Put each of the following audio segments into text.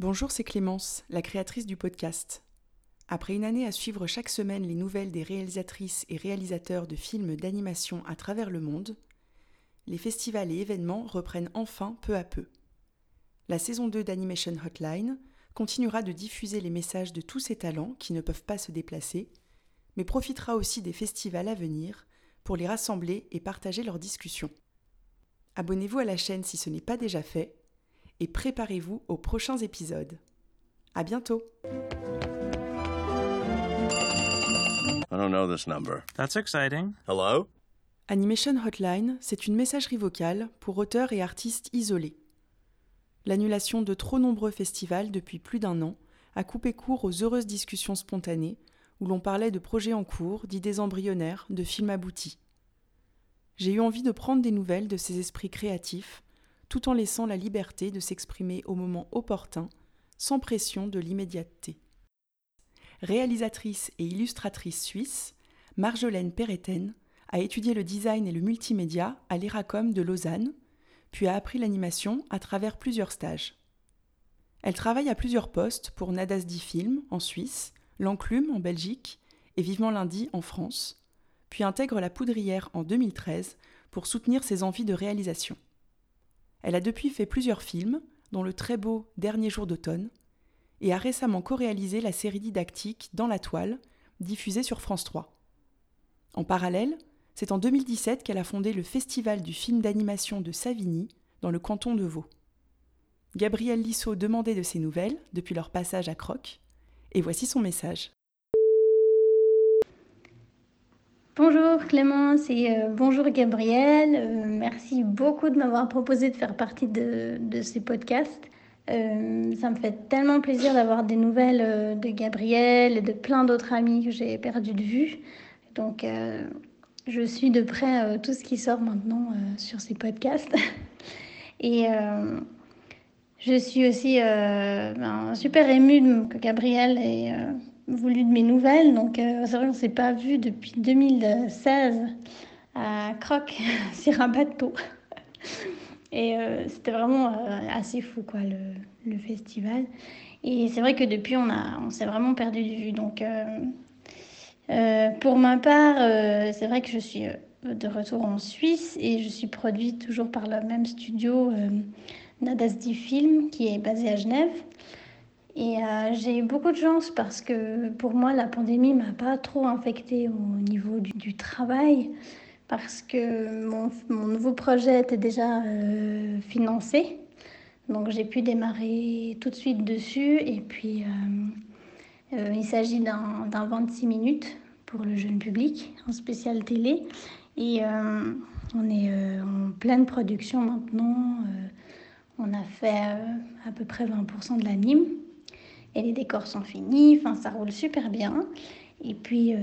Bonjour, c'est Clémence, la créatrice du podcast. Après une année à suivre chaque semaine les nouvelles des réalisatrices et réalisateurs de films d'animation à travers le monde, les festivals et événements reprennent enfin peu à peu. La saison 2 d'Animation Hotline continuera de diffuser les messages de tous ces talents qui ne peuvent pas se déplacer, mais profitera aussi des festivals à venir pour les rassembler et partager leurs discussions. Abonnez-vous à la chaîne si ce n'est pas déjà fait et préparez-vous aux prochains épisodes. À bientôt. I don't know this number. That's exciting. Hello? Animation Hotline, c'est une messagerie vocale pour auteurs et artistes isolés. L'annulation de trop nombreux festivals depuis plus d'un an a coupé court aux heureuses discussions spontanées où l'on parlait de projets en cours, d'idées embryonnaires, de films aboutis. J'ai eu envie de prendre des nouvelles de ces esprits créatifs tout en laissant la liberté de s'exprimer au moment opportun, sans pression de l'immédiateté. Réalisatrice et illustratrice suisse, Marjolaine Perretten a étudié le design et le multimédia à l'ERACOM de Lausanne, puis a appris l'animation à travers plusieurs stages. Elle travaille à plusieurs postes pour Nadasdi Film en Suisse, L'Enclume en Belgique et Vivement Lundi en France, puis intègre la Poudrière en 2013 pour soutenir ses envies de réalisation. Elle a depuis fait plusieurs films, dont le très beau Dernier jour d'automne, et a récemment co-réalisé la série didactique Dans la toile, diffusée sur France 3. En parallèle, c'est en 2017 qu'elle a fondé le Festival du film d'animation de Savigny, dans le canton de Vaud. Gabrielle Lissot demandait de ses nouvelles depuis leur passage à Croc, et voici son message. Bonjour Clémence et euh, bonjour Gabriel. Euh, merci beaucoup de m'avoir proposé de faire partie de, de ces podcasts. Euh, ça me fait tellement plaisir d'avoir des nouvelles de Gabriel et de plein d'autres amis que j'ai perdu de vue. Donc je suis de près tout ce qui sort maintenant sur ces podcasts. et je suis aussi ben, super émue que Gabriel ait voulu de mes nouvelles. Donc, euh, c'est vrai qu'on ne s'est pas vu depuis 2016 à Croc sur un bateau. Et euh, c'était vraiment euh, assez fou, quoi, le, le festival. Et c'est vrai que depuis, on, a, on s'est vraiment perdu de vue. Donc, pour ma part, c'est vrai que je suis de retour en Suisse et je suis produite toujours par le même studio, Nadasdi Film, qui est basé à Genève. Et euh, j'ai eu beaucoup de chance parce que pour moi, la pandémie m'a pas trop infectée au niveau du, travail parce que mon, nouveau projet était déjà euh, financé. Donc j'ai pu démarrer tout de suite dessus. Et puis euh, il s'agit d'un 26 minutes pour le jeune public en spécial télé. Et on est en pleine production maintenant. on a fait à peu près 20% de l'anime et les décors sont finis, enfin ça roule super bien. Et puis euh,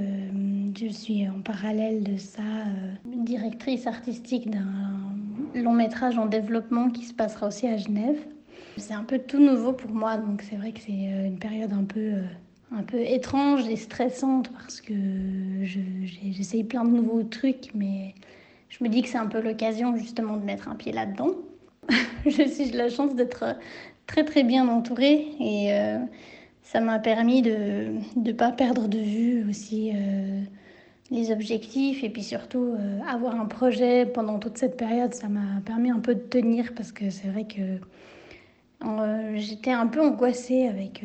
je suis en parallèle de ça euh, directrice artistique d'un long métrage en développement qui se passera aussi à Genève. C'est un peu tout nouveau pour moi, donc c'est vrai que c'est euh, une période un peu, un peu étrange et stressante parce que j'essaye plein de nouveaux trucs, mais je me dis que c'est un peu l'occasion justement de mettre un pied là-dedans. je suis la chance d'être très très bien entourée et euh, ça m'a permis de ne pas perdre de vue aussi euh, les objectifs et puis surtout euh, avoir un projet pendant toute cette période, ça m'a permis un peu de tenir parce que c'est vrai que j'étais un peu angoissée avec...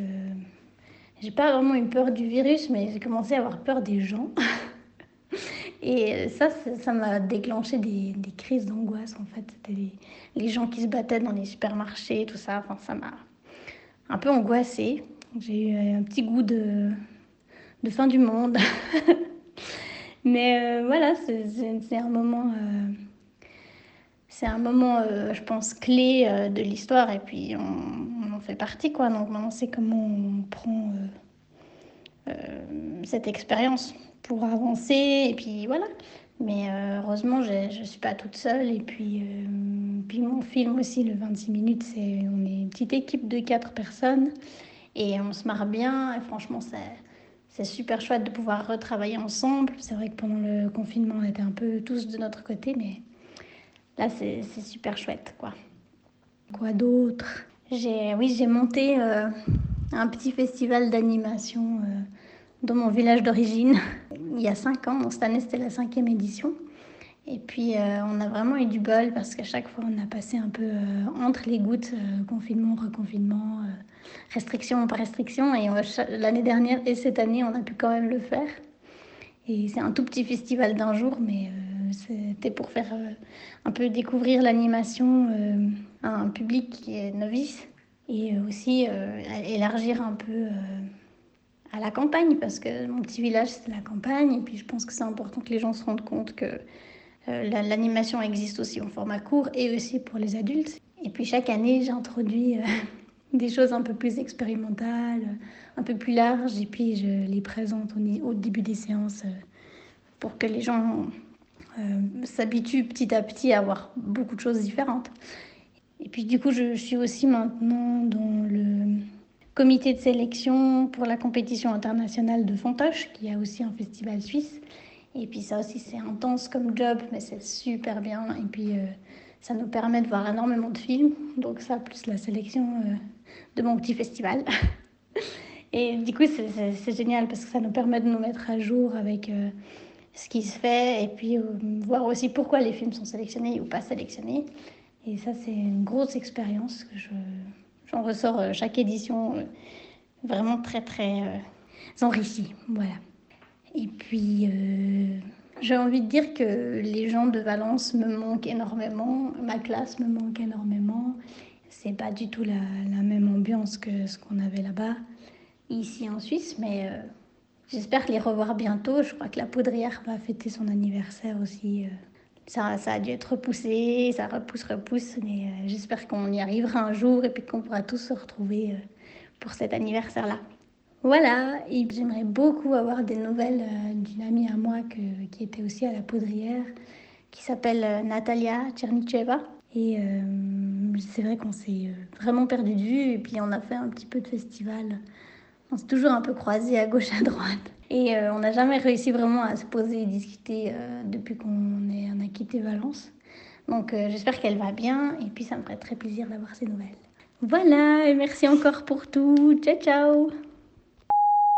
j'ai pas vraiment eu peur du virus, mais j'ai commencé à avoir peur des gens. Et ça, ça m'a déclenché des, des crises d'angoisse, en fait. C'était les, les, gens qui se battaient dans les supermarchés, tout ça. Enfin, ça m'a un peu angoissée. J'ai eu un petit goût de, de fin du monde. Mais euh, voilà, c'est un moment... Euh, un moment, euh, je pense, clé de l'histoire. Et puis, on, on, en fait partie, quoi. Donc, maintenant, c'est comment on prend cette expérience pour avancer. Et puis voilà. Mais euh, heureusement, je ne suis pas toute seule. Et puis, euh, puis mon film aussi, le 26 minutes, c'est on est une petite équipe de quatre personnes. Et on se marre bien. Et franchement, c'est super chouette de pouvoir retravailler ensemble. C'est vrai que pendant le confinement, on était un peu tous de notre côté. Mais là, c'est super chouette, quoi. Quoi d'autre? J'ai, oui, j'ai monté un petit festival d'animation dans mon village d'origine il y a cinq ans. cette année, c'était la cinquième édition. Et puis, on a vraiment eu du bol parce qu'à chaque fois, on a passé un peu entre les gouttes, confinement, reconfinement, restriction par restriction. Et l'année dernière et cette année, on a pu quand même le faire. Et c'est un tout petit festival d'un jour, mais euh, c'était pour faire euh, un peu découvrir l'animation euh, à un public qui est novice et aussi élargir un peu à la campagne parce que mon petit village c'est la campagne et puis je pense que c'est important que les gens se rendent compte que l'animation existe aussi en format court et aussi pour les adultes. Et puis chaque année j'introduis des choses un peu plus expérimentales, un peu plus larges, et puis je les présente au, début des séances euh, pour que les gens euh, s'habituent petit à petit à voir beaucoup de choses différentes. Et puis du coup, je suis aussi maintenant dans le comité de sélection pour la compétition internationale de Fontoche, qui a aussi un festival suisse. Et puis ça aussi, c'est intense comme job, mais c'est super bien. Et puis euh, ça nous permet de voir énormément de films. Donc ça, plus la sélection de mon petit festival. Et du coup, c'est génial parce que ça nous permet de nous mettre à jour avec euh, ce qui se fait et puis euh, voir aussi pourquoi les films sont sélectionnés ou pas sélectionnés. Et ça, c'est une grosse expérience j'en ressors euh, chaque édition vraiment très, très enrichie. Voilà. Et puis, j'ai envie de dire que les gens de Valence me manquent énormément, ma classe me manque énormément c'est pas du tout la, même ambiance que ce qu'on avait là-bas, ici en Suisse, mais euh, j'espère les revoir bientôt. Je crois que la poudrière va fêter son anniversaire aussi. Euh. Ça, ça, a dû être repoussé, ça repousse, repousse, mais euh, j'espère qu'on y arrivera un jour et puis qu'on pourra tous se retrouver pour cet anniversaire-là. Voilà, et j'aimerais beaucoup avoir des nouvelles d'une amie à moi qui était aussi à la poudrière, qui s'appelle Natalia Tchernicheva. Et euh, c'est vrai qu'on s'est euh, vraiment perdu de vue et puis on a fait un petit peu de festival. On s'est toujours un peu croisés à gauche, à droite. Et euh, on n'a jamais réussi vraiment à se poser et discuter depuis qu'on a quitté Valence. Donc j'espère qu'elle va bien et puis ça me ferait très plaisir d'avoir ses nouvelles. Voilà, et merci encore pour tout. Ciao, ciao